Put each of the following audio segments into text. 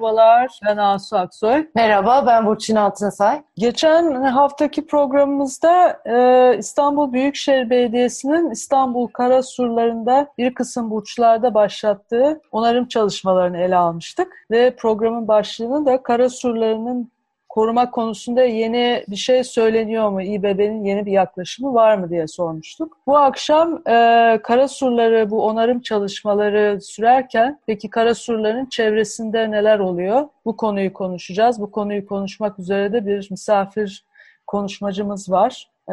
Merhabalar, ben Asu Aksoy. Merhaba, ben Burçin Altınsay. Geçen haftaki programımızda e, İstanbul Büyükşehir Belediyesi'nin İstanbul Karasurları'nda bir kısım burçlarda başlattığı onarım çalışmalarını ele almıştık. Ve programın başlığını da Karasurları'nın koruma konusunda yeni bir şey söyleniyor mu? İBB'nin yeni bir yaklaşımı var mı diye sormuştuk. Bu akşam e, kara bu onarım çalışmaları sürerken peki kara surların çevresinde neler oluyor? Bu konuyu konuşacağız. Bu konuyu konuşmak üzere de bir misafir konuşmacımız var. Ee,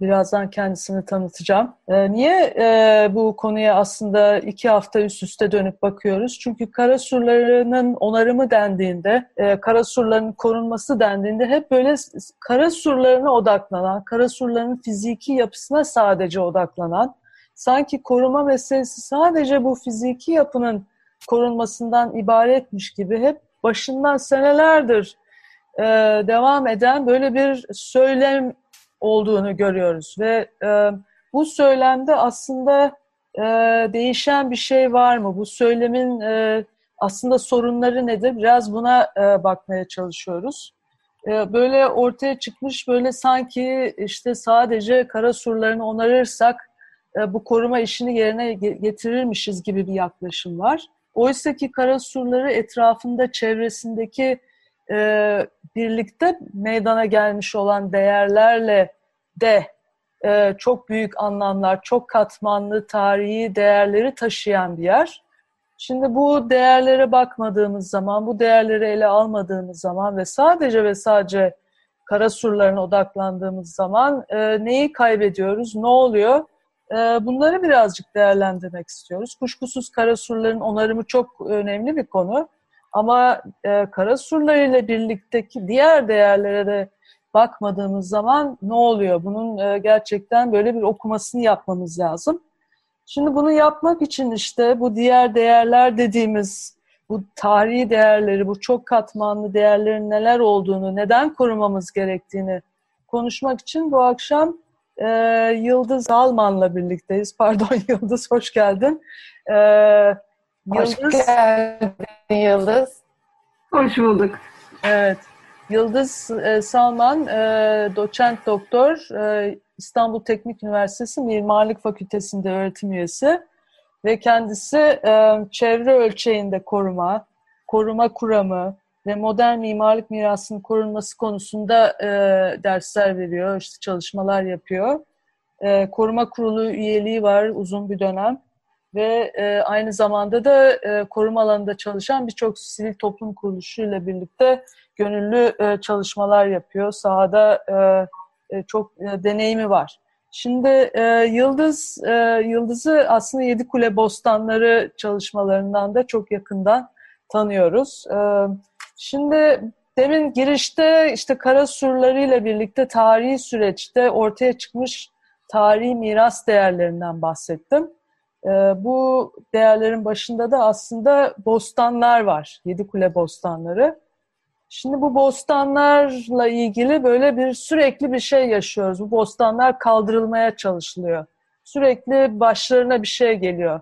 birazdan kendisini tanıtacağım. Ee, niye e, bu konuya aslında iki hafta üst üste dönüp bakıyoruz? Çünkü kara surlarının onarımı dendiğinde, e, kara surlarının korunması dendiğinde hep böyle kara surlarına odaklanan, kara surların fiziki yapısına sadece odaklanan, sanki koruma meselesi sadece bu fiziki yapının korunmasından ibaretmiş gibi hep başından senelerdir e, devam eden böyle bir söylem olduğunu görüyoruz ve e, bu söylemde aslında e, değişen bir şey var mı? Bu söylemin e, aslında sorunları nedir? Biraz buna e, bakmaya çalışıyoruz. E, böyle ortaya çıkmış böyle sanki işte sadece kara surlarını onarırsak e, bu koruma işini yerine getirirmişiz gibi bir yaklaşım var. Oysa ki kara surları etrafında çevresindeki e, birlikte meydana gelmiş olan değerlerle de e, çok büyük anlamlar, çok katmanlı tarihi değerleri taşıyan bir yer. Şimdi bu değerlere bakmadığımız zaman, bu değerleri ele almadığımız zaman ve sadece ve sadece kara surlarına odaklandığımız zaman e, neyi kaybediyoruz, ne oluyor? E, bunları birazcık değerlendirmek istiyoruz. Kuşkusuz kara surların onarımı çok önemli bir konu. Ama e, kara surlarıyla birlikteki diğer değerlere de bakmadığımız zaman ne oluyor? Bunun e, gerçekten böyle bir okumasını yapmamız lazım. Şimdi bunu yapmak için işte bu diğer değerler dediğimiz bu tarihi değerleri, bu çok katmanlı değerlerin neler olduğunu, neden korumamız gerektiğini konuşmak için bu akşam e, Yıldız Alman'la birlikteyiz. Pardon Yıldız, hoş geldin. E, Yıldız, hoş geldin Yıldız. Hoş bulduk. Evet. Yıldız e, Salman, e, doçent doktor, e, İstanbul Teknik Üniversitesi Mimarlık Fakültesi'nde öğretim üyesi ve kendisi e, çevre ölçeğinde koruma, koruma kuramı ve modern mimarlık mirasının korunması konusunda e, dersler veriyor, işte çalışmalar yapıyor. E, koruma kurulu üyeliği var uzun bir dönem ve e, aynı zamanda da e, koruma alanında çalışan birçok sivil toplum kuruluşuyla birlikte gönüllü e, çalışmalar yapıyor. Sahada e, e, çok e, deneyimi var. Şimdi e, Yıldız e, Yıldız'ı aslında Yedi Kule Bostanları çalışmalarından da çok yakından tanıyoruz. E, şimdi demin girişte işte kara surlarıyla birlikte tarihi süreçte ortaya çıkmış tarihi miras değerlerinden bahsettim. E, bu değerlerin başında da aslında bostanlar var. Yedi Kule bostanları. Şimdi bu bostanlarla ilgili böyle bir sürekli bir şey yaşıyoruz. Bu bostanlar kaldırılmaya çalışılıyor. Sürekli başlarına bir şey geliyor.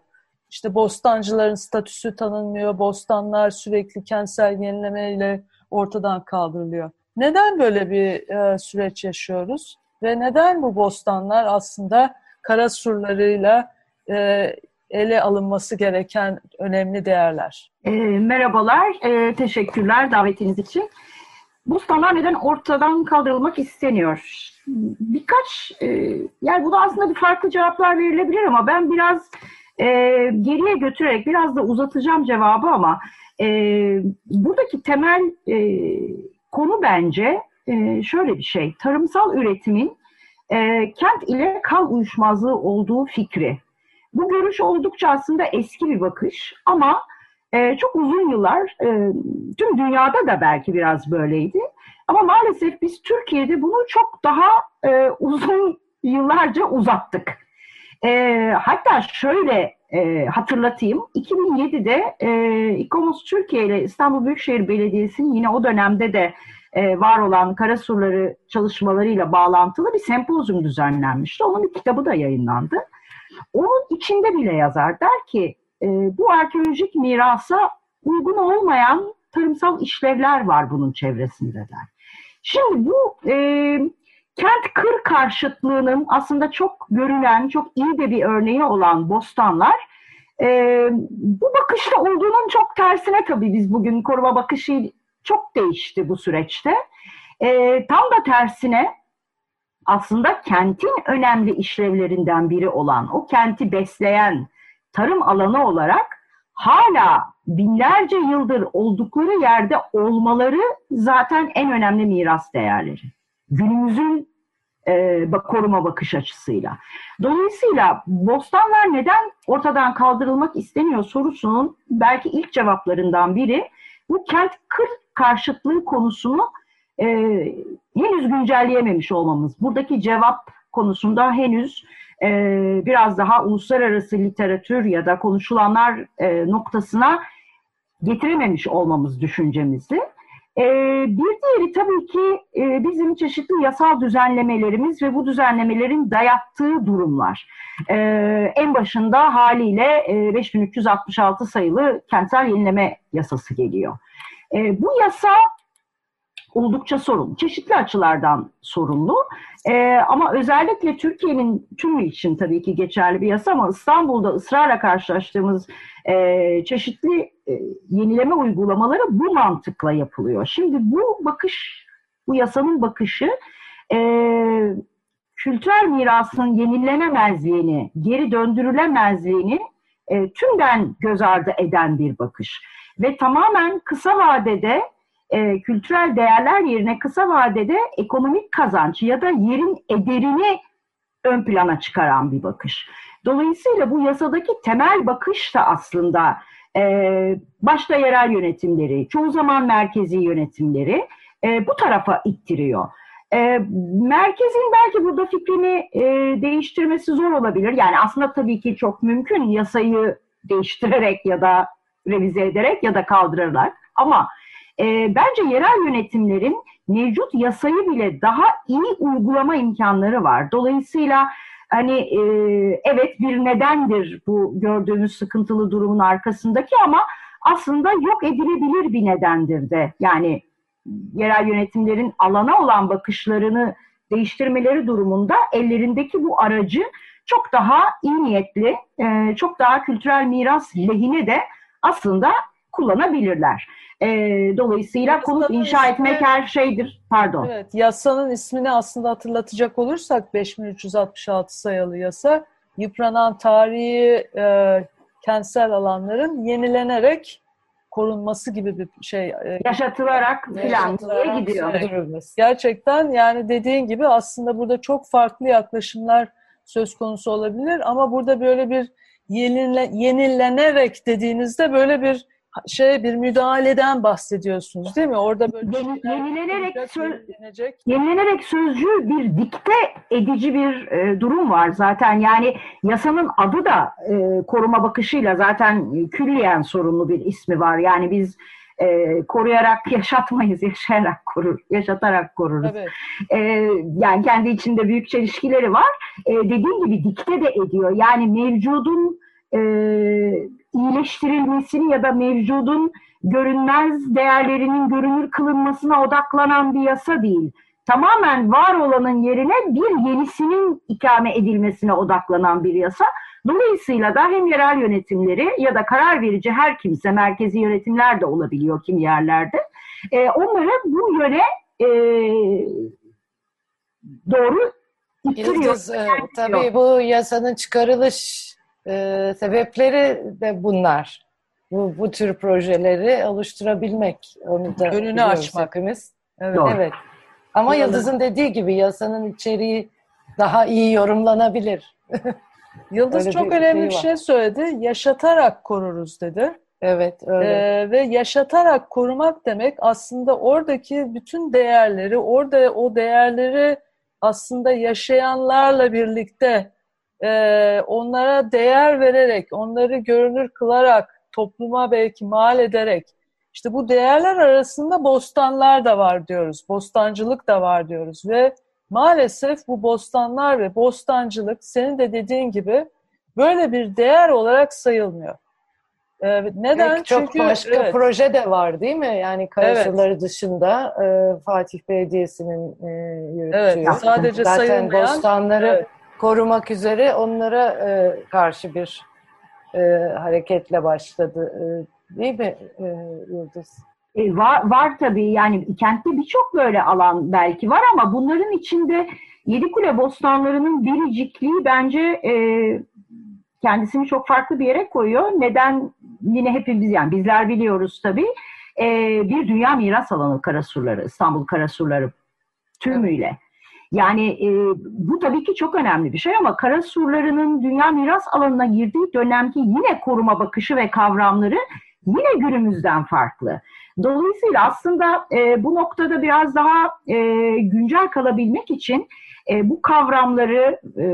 İşte bostancıların statüsü tanınmıyor. Bostanlar sürekli kentsel yenilemeyle ortadan kaldırılıyor. Neden böyle bir e, süreç yaşıyoruz? Ve neden bu bostanlar aslında kara surlarıyla e, ele alınması gereken önemli değerler. E, merhabalar, e, teşekkürler davetiniz için. Bu standart neden ortadan kaldırılmak isteniyor? Birkaç, e, yani buna aslında bir farklı cevaplar verilebilir ama ben biraz e, geriye götürerek biraz da uzatacağım cevabı ama e, buradaki temel e, konu bence e, şöyle bir şey. Tarımsal üretimin e, kent ile kal uyuşmazlığı olduğu fikri. Bu görüş oldukça aslında eski bir bakış ama e, çok uzun yıllar e, tüm dünyada da belki biraz böyleydi. Ama maalesef biz Türkiye'de bunu çok daha e, uzun yıllarca uzattık. E, hatta şöyle e, hatırlatayım. 2007'de e, İKOMOS Türkiye ile İstanbul Büyükşehir Belediyesi'nin yine o dönemde de e, var olan karasurları çalışmalarıyla bağlantılı bir sempozyum düzenlenmişti. Onun bir kitabı da yayınlandı. Onun içinde bile yazar. Der ki e, bu arkeolojik mirasa uygun olmayan tarımsal işlevler var bunun çevresinde der. Şimdi bu e, kent kır karşıtlığının aslında çok görülen, çok iyi de bir örneği olan bostanlar e, bu bakışta olduğunun çok tersine tabii biz bugün koruma bakışı çok değişti bu süreçte. E, tam da tersine aslında kentin önemli işlevlerinden biri olan, o kenti besleyen tarım alanı olarak hala binlerce yıldır oldukları yerde olmaları zaten en önemli miras değerleri. Günümüzün e, koruma bakış açısıyla. Dolayısıyla bostanlar neden ortadan kaldırılmak isteniyor sorusunun belki ilk cevaplarından biri bu kent kır karşıtlığı konusunu e, henüz güncelleyememiş olmamız. Buradaki cevap konusunda henüz e, biraz daha uluslararası literatür ya da konuşulanlar e, noktasına getirememiş olmamız düşüncemizi. E, bir diğeri tabii ki e, bizim çeşitli yasal düzenlemelerimiz ve bu düzenlemelerin dayattığı durumlar. E, en başında haliyle e, 5366 sayılı kentsel yenileme yasası geliyor. E, bu yasa oldukça sorun. Çeşitli açılardan sorunlu. E, ama özellikle Türkiye'nin tümü için tabii ki geçerli bir yasa ama İstanbul'da ısrarla karşılaştığımız e, çeşitli e, yenileme uygulamaları bu mantıkla yapılıyor. Şimdi bu bakış, bu yasanın bakışı e, kültürel mirasın yenilenemezliğini, geri döndürülemezliğini e, tümden göz ardı eden bir bakış. Ve tamamen kısa vadede e, kültürel değerler yerine kısa vadede ekonomik kazanç ya da yerin ederini ön plana çıkaran bir bakış. Dolayısıyla bu yasadaki temel bakış da aslında e, başta yerel yönetimleri, çoğu zaman merkezi yönetimleri e, bu tarafa ittiriyor. E, merkezin belki burada fikrini e, değiştirmesi zor olabilir. Yani aslında tabii ki çok mümkün yasayı değiştirerek ya da revize ederek ya da kaldırarak ama e, bence yerel yönetimlerin mevcut yasayı bile daha iyi uygulama imkanları var. Dolayısıyla hani e, evet bir nedendir bu gördüğümüz sıkıntılı durumun arkasındaki ama aslında yok edilebilir bir nedendir de. Yani yerel yönetimlerin alana olan bakışlarını değiştirmeleri durumunda ellerindeki bu aracı çok daha iyi niyetli, e, çok daha kültürel miras lehine de aslında kullanabilirler. E, dolayısıyla konut inşa etmek her şeydir. Pardon. Evet, yasanın ismini aslında hatırlatacak olursak 5366 sayılı yasa yıpranan tarihi e, kentsel alanların yenilenerek korunması gibi bir şey. E, yaşatılarak filan diye gidiyor. Gerçekten yani dediğin gibi aslında burada çok farklı yaklaşımlar söz konusu olabilir ama burada böyle bir yenile, yenilenerek dediğinizde böyle bir şey bir müdahaleden bahsediyorsunuz değil mi? Orada böyle Yeni, yenilenerek söz, yenilenerek sözcü bir dikte edici bir e, durum var zaten. Yani yasanın adı da e, koruma bakışıyla zaten külliyen sorunlu bir ismi var. Yani biz e, koruyarak yaşatmayız, yaşayarak korur, yaşatarak koruruz. Evet. E, yani kendi içinde büyük çelişkileri var. E, dediğim gibi dikte de ediyor. Yani mevcudun e, iyileştirilmesini ya da mevcudun görünmez değerlerinin görünür kılınmasına odaklanan bir yasa değil. Tamamen var olanın yerine bir yenisinin ikame edilmesine odaklanan bir yasa. Dolayısıyla da hem yerel yönetimleri ya da karar verici her kimse, merkezi yönetimler de olabiliyor kim yerlerde, e, onları bu yöne e, doğru ittiriyor. Yıldız, e, tabii bu yasanın çıkarılış e, sebepleri de bunlar. Bu, bu tür projeleri oluşturabilmek. Onu da Önünü açmak. Hepimiz. Evet. evet. Ama Doğru. Yıldız'ın dediği gibi yasanın içeriği daha iyi yorumlanabilir. Yıldız çok bir önemli şey bir şey söyledi. Yaşatarak koruruz dedi. Evet öyle. Ee, ve yaşatarak korumak demek aslında oradaki bütün değerleri, orada o değerleri aslında yaşayanlarla birlikte e, onlara değer vererek, onları görünür kılarak, topluma belki mal ederek, işte bu değerler arasında bostanlar da var diyoruz, bostancılık da var diyoruz ve maalesef bu bostanlar ve bostancılık senin de dediğin gibi böyle bir değer olarak sayılmıyor. Ee, neden? Peki, çok Çünkü başka evet. proje de var değil mi? Yani Karasuları evet. dışında e, Fatih Belediyesi'nin e, yürüttüğü. Evet, sadece Zaten sayılmayan. bostanları evet. Korumak üzere onlara e, karşı bir e, hareketle başladı. E, değil mi e, Yıldız? E, var, var tabii yani kentte birçok böyle alan belki var ama bunların içinde Yedikule bostanlarının biricikliği bence e, kendisini çok farklı bir yere koyuyor. Neden yine hepimiz yani bizler biliyoruz tabii. E, bir dünya miras alanı Karasurları, İstanbul Karasurları tümüyle. Yani e, bu tabii ki çok önemli bir şey ama Karasurlarının dünya miras alanına girdiği dönemki yine koruma bakışı ve kavramları yine günümüzden farklı. Dolayısıyla aslında e, bu noktada biraz daha e, güncel kalabilmek için e, bu kavramları, e,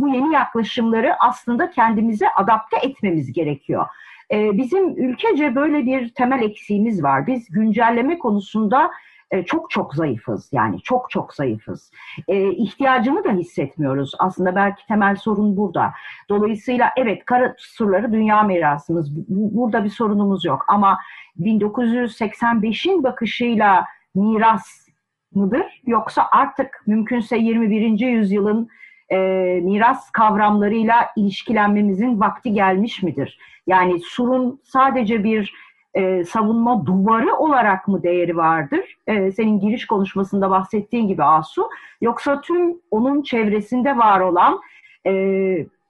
bu yeni yaklaşımları aslında kendimize adapte etmemiz gerekiyor. E, bizim ülkece böyle bir temel eksiğimiz var. Biz güncelleme konusunda e, çok çok zayıfız yani çok çok zayıfız. E, ihtiyacını da hissetmiyoruz. Aslında belki temel sorun burada. Dolayısıyla evet kara surları dünya mirasımız. Burada bir sorunumuz yok ama 1985'in bakışıyla miras mıdır? Yoksa artık mümkünse 21. yüzyılın e, miras kavramlarıyla ilişkilenmemizin vakti gelmiş midir? Yani surun sadece bir e, savunma duvarı olarak mı değeri vardır? E, senin giriş konuşmasında bahsettiğin gibi Asu. Yoksa tüm onun çevresinde var olan e,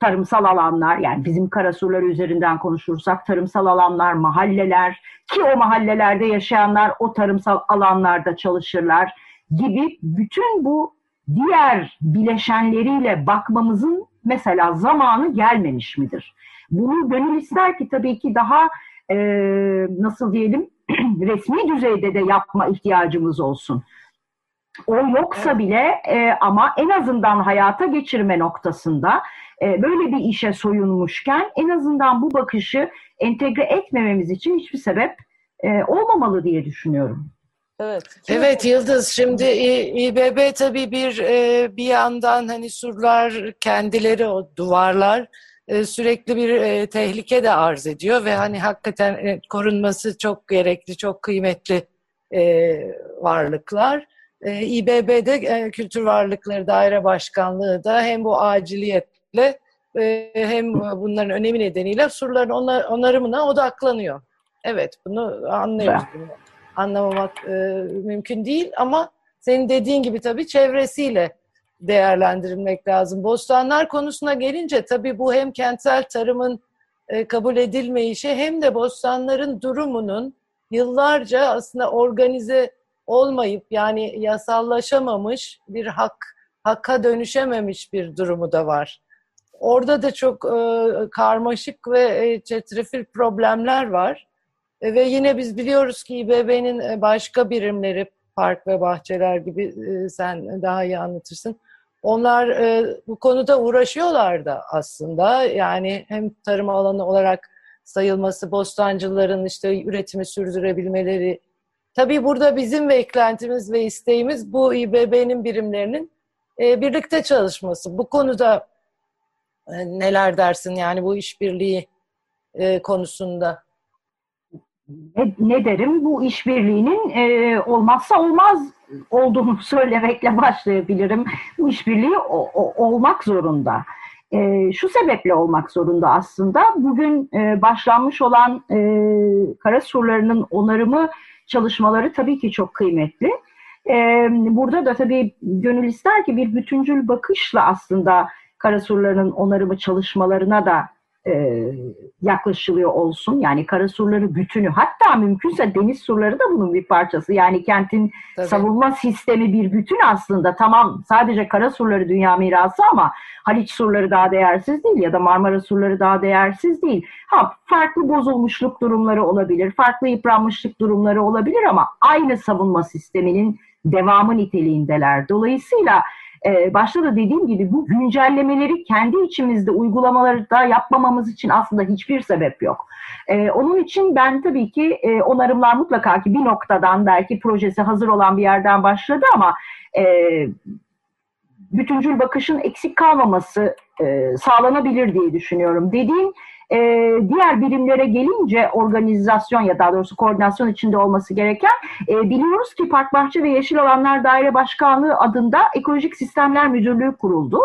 tarımsal alanlar yani bizim karasurları üzerinden konuşursak tarımsal alanlar, mahalleler ki o mahallelerde yaşayanlar o tarımsal alanlarda çalışırlar gibi bütün bu diğer bileşenleriyle bakmamızın mesela zamanı gelmemiş midir? Bunu gönül ister ki tabii ki daha e, nasıl diyelim resmi düzeyde de yapma ihtiyacımız olsun. O yoksa bile e, ama en azından hayata geçirme noktasında e, böyle bir işe soyunmuşken en azından bu bakışı entegre etmememiz için hiçbir sebep e, olmamalı diye düşünüyorum. Evet. Evet Yıldız şimdi İBB tabii bir e, bir yandan hani surlar kendileri o duvarlar e, sürekli bir e, tehlike de arz ediyor ve hani hakikaten korunması çok gerekli, çok kıymetli varlıklar. İBB'de Kültür Varlıkları Daire Başkanlığı da hem bu aciliyetle hem bunların önemi nedeniyle surların onarımına odaklanıyor. Evet bunu anlıyoruz. Bunu anlamamak e, mümkün değil ama senin dediğin gibi tabii çevresiyle değerlendirilmek lazım. Bostanlar konusuna gelince tabii bu hem kentsel tarımın e, kabul edilmeyişi hem de bostanların durumunun yıllarca aslında organize olmayıp yani yasallaşamamış bir hak hakka dönüşememiş bir durumu da var. Orada da çok e, karmaşık ve e, çetrefil problemler var. E, ve yine biz biliyoruz ki İBB'nin e, başka birimleri, park ve bahçeler gibi e, sen daha iyi anlatırsın. Onlar bu konuda uğraşıyorlar da aslında. Yani hem tarım alanı olarak sayılması, bostancıların işte üretimi sürdürebilmeleri. Tabii burada bizim beklentimiz ve isteğimiz bu İBB'nin birimlerinin birlikte çalışması. Bu konuda neler dersin yani bu işbirliği konusunda? ne, ne derim bu işbirliğinin e, olmazsa olmaz olduğunu söylemekle başlayabilirim. Bu işbirliği o, o, olmak zorunda. E, şu sebeple olmak zorunda aslında. Bugün e, başlanmış olan e, kara surlarının onarımı çalışmaları tabii ki çok kıymetli. E, burada da tabii gönül ister ki bir bütüncül bakışla aslında kara surlarının onarımı çalışmalarına da e, yaklaşılıyor olsun. Yani kara surları bütünü hatta mümkünse deniz surları da bunun bir parçası. Yani kentin Tabii. savunma sistemi bir bütün aslında. Tamam sadece kara surları dünya mirası ama Haliç surları daha değersiz değil ya da Marmara surları daha değersiz değil. Ha farklı bozulmuşluk durumları olabilir, farklı yıpranmışlık durumları olabilir ama aynı savunma sisteminin devamı niteliğindeler. Dolayısıyla e, başta da dediğim gibi bu güncellemeleri kendi içimizde uygulamaları da yapmamamız için aslında hiçbir sebep yok. E, onun için ben tabii ki e, onarımlar mutlaka ki bir noktadan belki projesi hazır olan bir yerden başladı ama e, bütüncül bakışın eksik kalmaması e, sağlanabilir diye düşünüyorum. Dediğim e, diğer birimlere gelince organizasyon ya daha doğrusu koordinasyon içinde olması gereken e, biliyoruz ki Park Bahçe ve Yeşil Alanlar Daire Başkanlığı adında Ekolojik Sistemler Müdürlüğü kuruldu.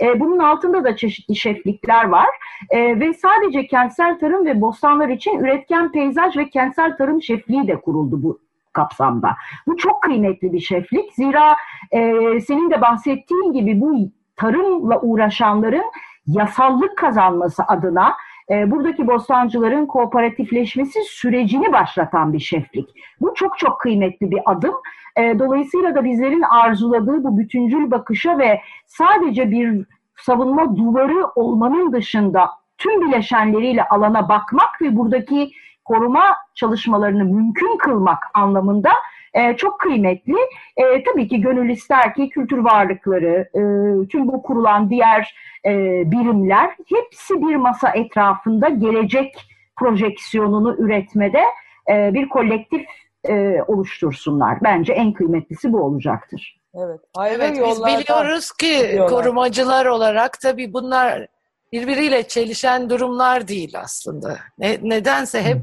E, bunun altında da çeşitli şeflikler var e, ve sadece kentsel tarım ve bostanlar için üretken peyzaj ve kentsel tarım şefliği de kuruldu bu kapsamda. Bu çok kıymetli bir şeflik. Zira e, senin de bahsettiğin gibi bu tarımla uğraşanların yasallık kazanması adına e, buradaki bostancıların kooperatifleşmesi sürecini başlatan bir şeflik. Bu çok çok kıymetli bir adım. E, dolayısıyla da bizlerin arzuladığı bu bütüncül bakışa ve sadece bir savunma duvarı olmanın dışında tüm bileşenleriyle alana bakmak ve buradaki koruma çalışmalarını mümkün kılmak anlamında e, çok kıymetli. E, tabii ki gönül ister ki kültür varlıkları, e, tüm bu kurulan diğer e, birimler hepsi bir masa etrafında gelecek projeksiyonunu üretmede e, bir kolektif e, oluştursunlar. Bence en kıymetlisi bu olacaktır. Evet. Evet biz biliyoruz ki gidiyorlar. korumacılar olarak tabii bunlar birbiriyle çelişen durumlar değil aslında. Ne, nedense hep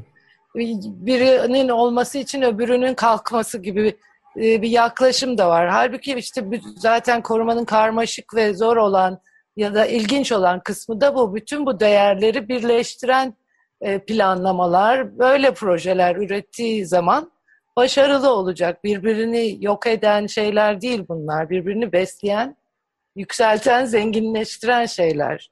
birinin olması için öbürünün kalkması gibi e, bir yaklaşım da var. Halbuki işte zaten korumanın karmaşık ve zor olan ya da ilginç olan kısmı da bu. Bütün bu değerleri birleştiren e, planlamalar, böyle projeler ürettiği zaman başarılı olacak. Birbirini yok eden şeyler değil bunlar. Birbirini besleyen, yükselten, zenginleştiren şeyler.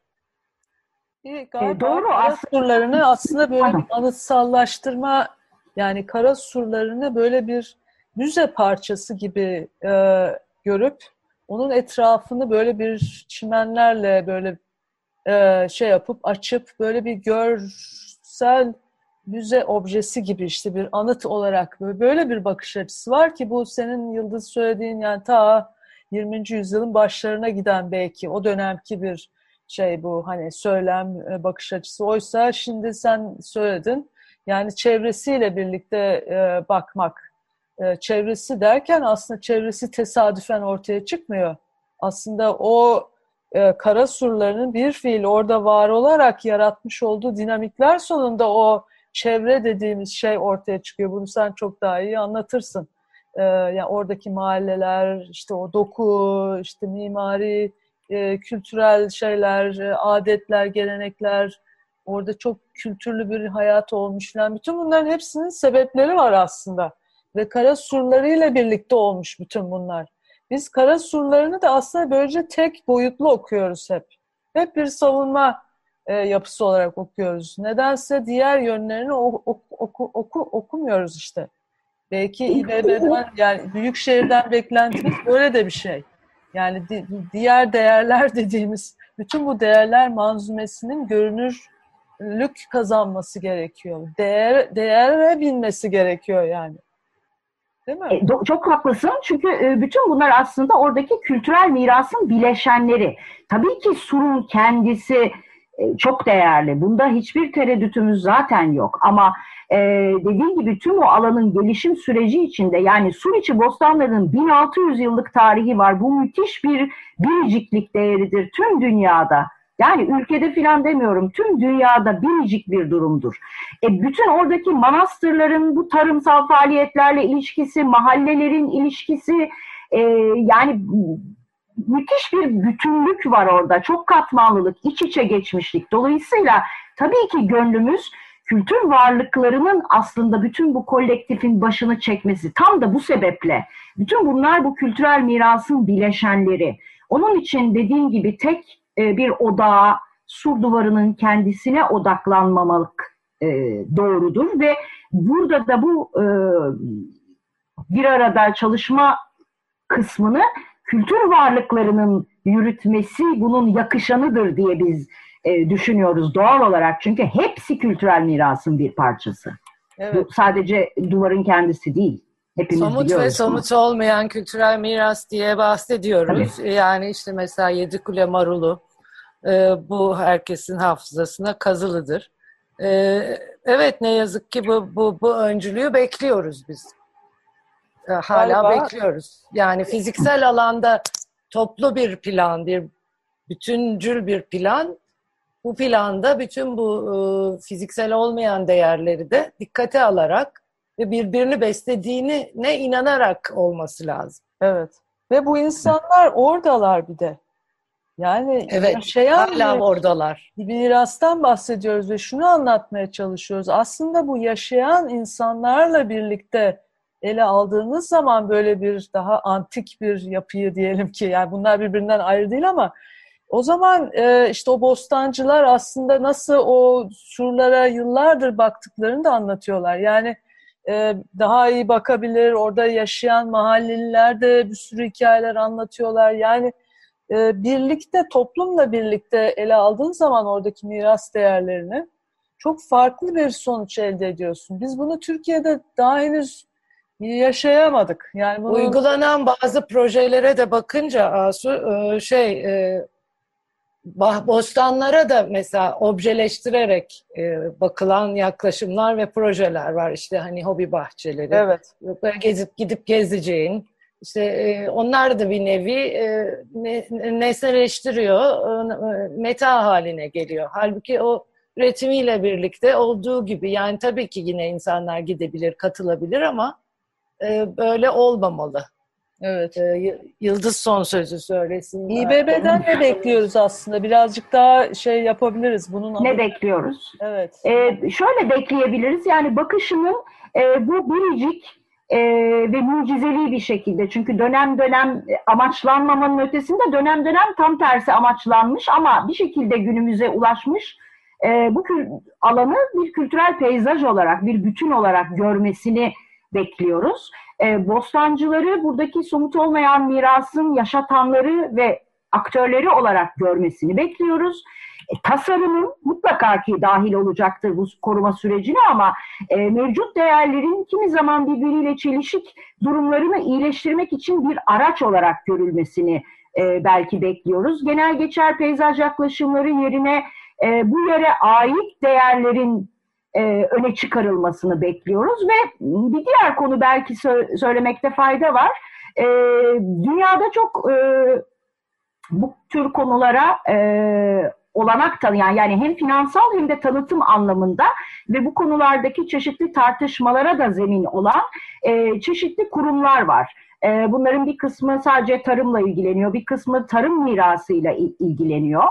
E, doğru. Kara surlarını aslında böyle bir anıtsallaştırma yani kara surlarını böyle bir müze parçası gibi e, görüp onun etrafını böyle bir çimenlerle böyle e, şey yapıp açıp böyle bir görsel müze objesi gibi işte bir anıt olarak böyle, böyle bir bakış açısı var ki bu senin Yıldız söylediğin yani ta 20. yüzyılın başlarına giden belki o dönemki bir şey bu hani söylem e, bakış açısı. Oysa şimdi sen söyledin yani çevresiyle birlikte e, bakmak. E, çevresi derken aslında çevresi tesadüfen ortaya çıkmıyor. Aslında o kara surlarının bir fiil orada var olarak yaratmış olduğu dinamikler sonunda o çevre dediğimiz şey ortaya çıkıyor. Bunu sen çok daha iyi anlatırsın. Yani oradaki mahalleler, işte o doku, işte mimari, e, kültürel şeyler, e, adetler, gelenekler, orada çok kültürlü bir hayat olmuş falan. Bütün bunların hepsinin sebepleri var aslında. Ve kara surlarıyla birlikte olmuş bütün bunlar. Biz kara surlarını da aslında böylece tek boyutlu okuyoruz hep. Hep bir savunma e, yapısı olarak okuyoruz. Nedense diğer yönlerini oku, oku, oku, okumuyoruz işte. Belki İBB'den yani büyük şehirden beklentimiz böyle de bir şey. Yani di diğer değerler dediğimiz bütün bu değerler manzumesinin görünürlük kazanması gerekiyor. Değer, değere binmesi gerekiyor yani. Değil mi? E, çok haklısın çünkü e, bütün bunlar aslında oradaki kültürel mirasın bileşenleri. Tabii ki surun kendisi çok değerli. Bunda hiçbir tereddütümüz zaten yok. Ama e, dediğim gibi tüm o alanın gelişim süreci içinde yani Suriçi Bostanları'nın 1600 yıllık tarihi var. Bu müthiş bir biriciklik değeridir tüm dünyada. Yani ülkede filan demiyorum. Tüm dünyada biricik bir durumdur. E, bütün oradaki manastırların bu tarımsal faaliyetlerle ilişkisi, mahallelerin ilişkisi e, yani müthiş bir bütünlük var orada. Çok katmanlılık, iç içe geçmişlik. Dolayısıyla tabii ki gönlümüz kültür varlıklarının aslında bütün bu kolektifin başını çekmesi. Tam da bu sebeple. Bütün bunlar bu kültürel mirasın bileşenleri. Onun için dediğim gibi tek e, bir odağa, sur duvarının kendisine odaklanmamalık e, doğrudur ve burada da bu e, bir arada çalışma kısmını kültür varlıklarının yürütmesi bunun yakışanıdır diye biz e, düşünüyoruz doğal olarak. Çünkü hepsi kültürel mirasın bir parçası. Evet. Bu sadece duvarın kendisi değil. hepimiz somut biliyoruz. ve somut olmayan kültürel miras diye bahsediyoruz. Tabii. Yani işte mesela Yedikule Marulu e, bu herkesin hafızasına kazılıdır. E, evet ne yazık ki bu, bu, bu öncülüğü bekliyoruz biz. E, hala Galiba. bekliyoruz. Yani fiziksel alanda toplu bir plan, bir bütüncül bir plan. Bu planda bütün bu e, fiziksel olmayan değerleri de dikkate alarak ve birbirini beslediğini ne inanarak olması lazım. Evet. Ve bu insanlar oradalar bir de. Yani evet, yaşayan hala bir, oradalar. Bir mirastan bahsediyoruz ve şunu anlatmaya çalışıyoruz. Aslında bu yaşayan insanlarla birlikte ele aldığınız zaman böyle bir daha antik bir yapıyı diyelim ki yani bunlar birbirinden ayrı değil ama o zaman e, işte o bostancılar aslında nasıl o surlara yıllardır baktıklarını da anlatıyorlar. Yani e, daha iyi bakabilir, orada yaşayan mahalleliler de bir sürü hikayeler anlatıyorlar. Yani e, birlikte, toplumla birlikte ele aldığın zaman oradaki miras değerlerini çok farklı bir sonuç elde ediyorsun. Biz bunu Türkiye'de daha henüz yaşayamadık. Yani bunu... Uygulanan bazı projelere de bakınca Asu e, şey e, bostanlara da mesela objeleştirerek e, bakılan yaklaşımlar ve projeler var. İşte hani hobi bahçeleri. Evet. Gezip gidip gezeceğin. İşte onlar da bir nevi nesneleştiriyor, meta haline geliyor. Halbuki o üretimiyle birlikte olduğu gibi yani tabii ki yine insanlar gidebilir, katılabilir ama e, böyle olmamalı. Evet. E, Yıldız son sözü söylesin. İBB'den ne bekliyoruz aslında? Birazcık daha şey yapabiliriz. Bunun ne bekliyoruz? Evet. Ee, şöyle bekleyebiliriz. Yani bakışının e, bu biricik e, ve mucizeli bir şekilde. Çünkü dönem dönem amaçlanmamanın ötesinde dönem dönem tam tersi amaçlanmış ama bir şekilde günümüze ulaşmış e, bu alanı bir kültürel peyzaj olarak, bir bütün olarak görmesini bekliyoruz. E, bostancıları buradaki somut olmayan mirasın yaşatanları ve aktörleri olarak görmesini bekliyoruz. E, tasarımın mutlaka ki dahil olacaktır bu koruma sürecine ama e, mevcut değerlerin kimi zaman birbiriyle çelişik durumlarını iyileştirmek için bir araç olarak görülmesini e, belki bekliyoruz. Genel geçer peyzaj yaklaşımları yerine e, bu yere ait değerlerin e, öne çıkarılmasını bekliyoruz ve bir diğer konu belki sö- söylemekte fayda var. E, dünyada çok e, bu tür konulara e, olanak tanıyan yani hem finansal hem de tanıtım anlamında ve bu konulardaki çeşitli tartışmalara da zemin olan çeşitli kurumlar var. Bunların bir kısmı sadece tarımla ilgileniyor, bir kısmı tarım mirasıyla ilgileniyor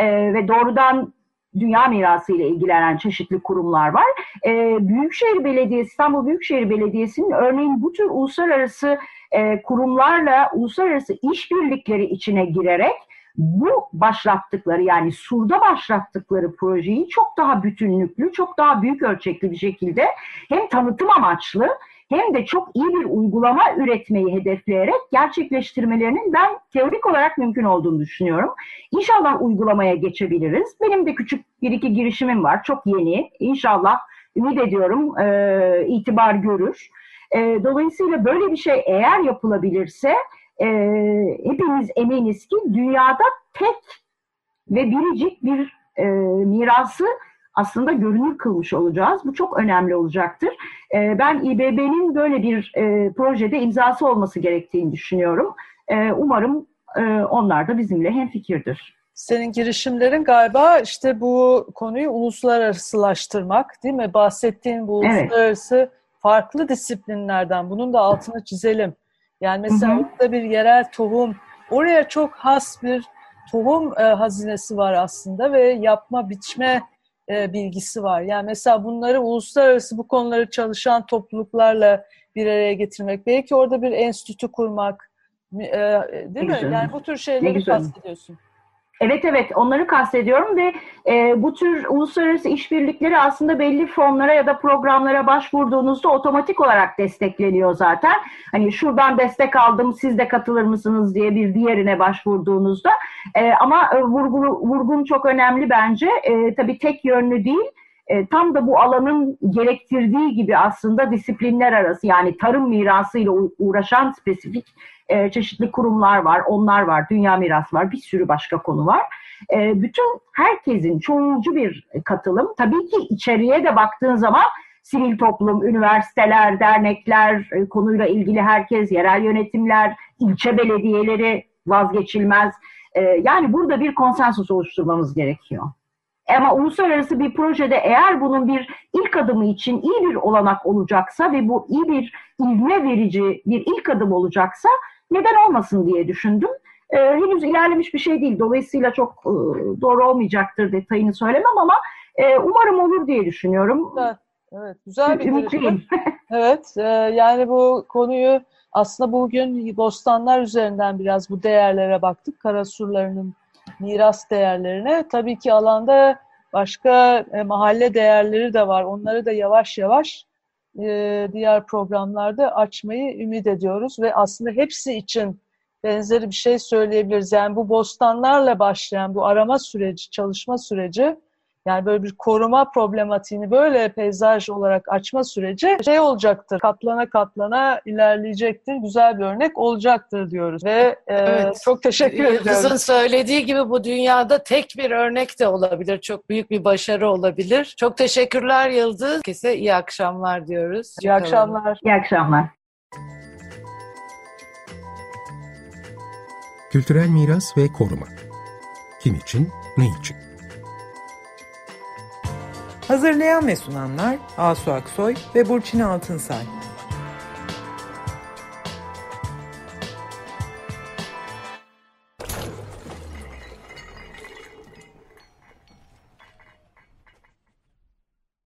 ve doğrudan dünya mirası ile ilgilenen çeşitli kurumlar var. E, Büyükşehir Belediyesi, İstanbul Büyükşehir Belediyesi'nin örneğin bu tür uluslararası e, kurumlarla uluslararası işbirlikleri içine girerek bu başlattıkları yani surda başlattıkları projeyi çok daha bütünlüklü, çok daha büyük ölçekli bir şekilde hem tanıtım amaçlı hem de çok iyi bir uygulama üretmeyi hedefleyerek gerçekleştirmelerinin ben teorik olarak mümkün olduğunu düşünüyorum. İnşallah uygulamaya geçebiliriz. Benim de küçük bir iki girişimim var. Çok yeni. İnşallah ümit ediyorum e, itibar görür. E, dolayısıyla böyle bir şey eğer yapılabilirse e, hepimiz eminiz ki dünyada tek ve biricik bir e, mirası aslında görünür kılmış olacağız. Bu çok önemli olacaktır. E, ben İBB'nin böyle bir e, projede imzası olması gerektiğini düşünüyorum. E, umarım e, onlar da bizimle hemfikirdir. Senin girişimlerin galiba işte bu konuyu uluslararasılaştırmak değil mi? Bahsettiğin bu evet. uluslararası farklı disiplinlerden bunun da altını çizelim. Yani mesela orada bir yerel tohum, oraya çok has bir tohum e, hazinesi var aslında ve yapma, biçme e, bilgisi var. Yani mesela bunları uluslararası bu konuları çalışan topluluklarla bir araya getirmek, belki orada bir enstitü kurmak, e, değil ne mi? Güzel. Yani bu tür şeyleri kastediyorsun. Evet evet onları kastediyorum ve e, bu tür uluslararası işbirlikleri aslında belli fonlara ya da programlara başvurduğunuzda otomatik olarak destekleniyor zaten. Hani şuradan destek aldım siz de katılır mısınız diye bir diğerine başvurduğunuzda. E, ama e, vurgu, vurgun çok önemli bence. E, tabii tek yönlü değil e, tam da bu alanın gerektirdiği gibi aslında disiplinler arası yani tarım mirasıyla uğraşan spesifik e, çeşitli kurumlar var, onlar var, dünya mirası var, bir sürü başka konu var. E, bütün herkesin çoğulcu bir katılım. Tabii ki içeriye de baktığın zaman sivil toplum, üniversiteler, dernekler, e, konuyla ilgili herkes, yerel yönetimler, ilçe belediyeleri vazgeçilmez. E, yani burada bir konsensus oluşturmamız gerekiyor. Ama uluslararası bir projede eğer bunun bir ilk adımı için iyi bir olanak olacaksa ve bu iyi bir ivme verici bir ilk adım olacaksa neden olmasın diye düşündüm. Ee, henüz ilerlemiş bir şey değil. Dolayısıyla çok e, doğru olmayacaktır detayını söylemem ama e, umarım olur diye düşünüyorum. Evet, evet güzel bir Ümitliyim. evet, e, yani bu konuyu aslında bugün bostanlar üzerinden biraz bu değerlere baktık. Karasurlarının miras değerlerine. Tabii ki alanda başka e, mahalle değerleri de var. Onları da yavaş yavaş e, diğer programlarda açmayı ümit ediyoruz ve aslında hepsi için benzeri bir şey söyleyebiliriz. Yani bu bostanlarla başlayan bu arama süreci, çalışma süreci yani böyle bir koruma problematiğini böyle peyzaj olarak açma süreci şey olacaktır. Katlana katlana ilerleyecektir. Güzel bir örnek olacaktır diyoruz. Ve e, evet. çok teşekkür ediyorum. Kızın söylediği gibi bu dünyada tek bir örnek de olabilir. Çok büyük bir başarı olabilir. Çok teşekkürler Yıldız. Herkese iyi akşamlar diyoruz. İyi akşamlar. İyi akşamlar. Kültürel miras ve koruma. Kim için, ne için? Hazırlayan ve sunanlar Asu Aksoy ve Burçin Altınsay.